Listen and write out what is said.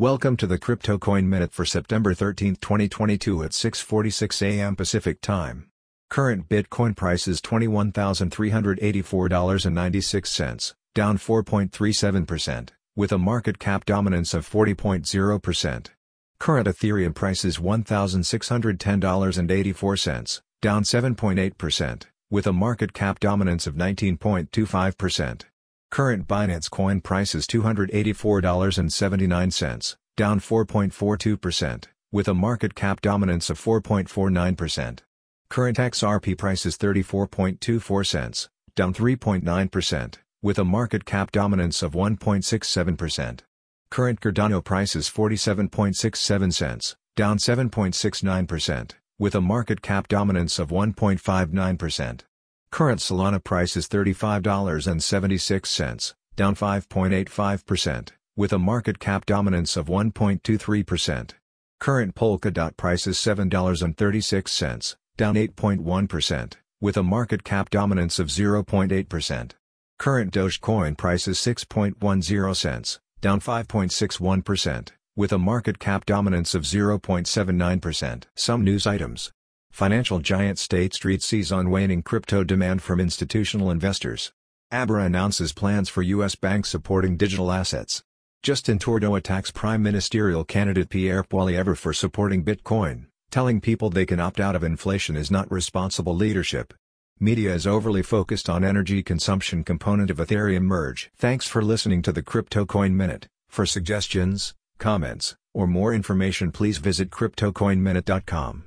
Welcome to the Crypto Coin Minute for September 13, 2022 at 6:46 a.m. Pacific Time. Current Bitcoin price is $21,384.96, down 4.37%, with a market cap dominance of 40.0%. Current Ethereum price is $1,610.84, down 7.8%, with a market cap dominance of 19.25%. Current Binance Coin price is $284.79, down 4.42%, with a market cap dominance of 4.49%. Current XRP price is 34.24 cents, down 3.9%, with a market cap dominance of 1.67%. Current Cardano price is 47.67 cents, down 7.69%, with a market cap dominance of 1.59%. Current Solana price is $35.76, down 5.85%, with a market cap dominance of 1.23%. Current Polkadot price is $7.36, down 8.1%, with a market cap dominance of 0.8%. Current Dogecoin price is 6.10 cents, down 5.61%, with a market cap dominance of 0.79%. Some news items. Financial giant State Street sees on waning crypto demand from institutional investors. Abra announces plans for U.S. banks supporting digital assets. Justin Trudeau attacks Prime Ministerial candidate Pierre Poilievre for supporting Bitcoin, telling people they can opt out of inflation is not responsible leadership. Media is overly focused on energy consumption component of Ethereum merge. Thanks for listening to the Crypto Coin Minute. For suggestions, comments, or more information please visit CryptoCoinMinute.com.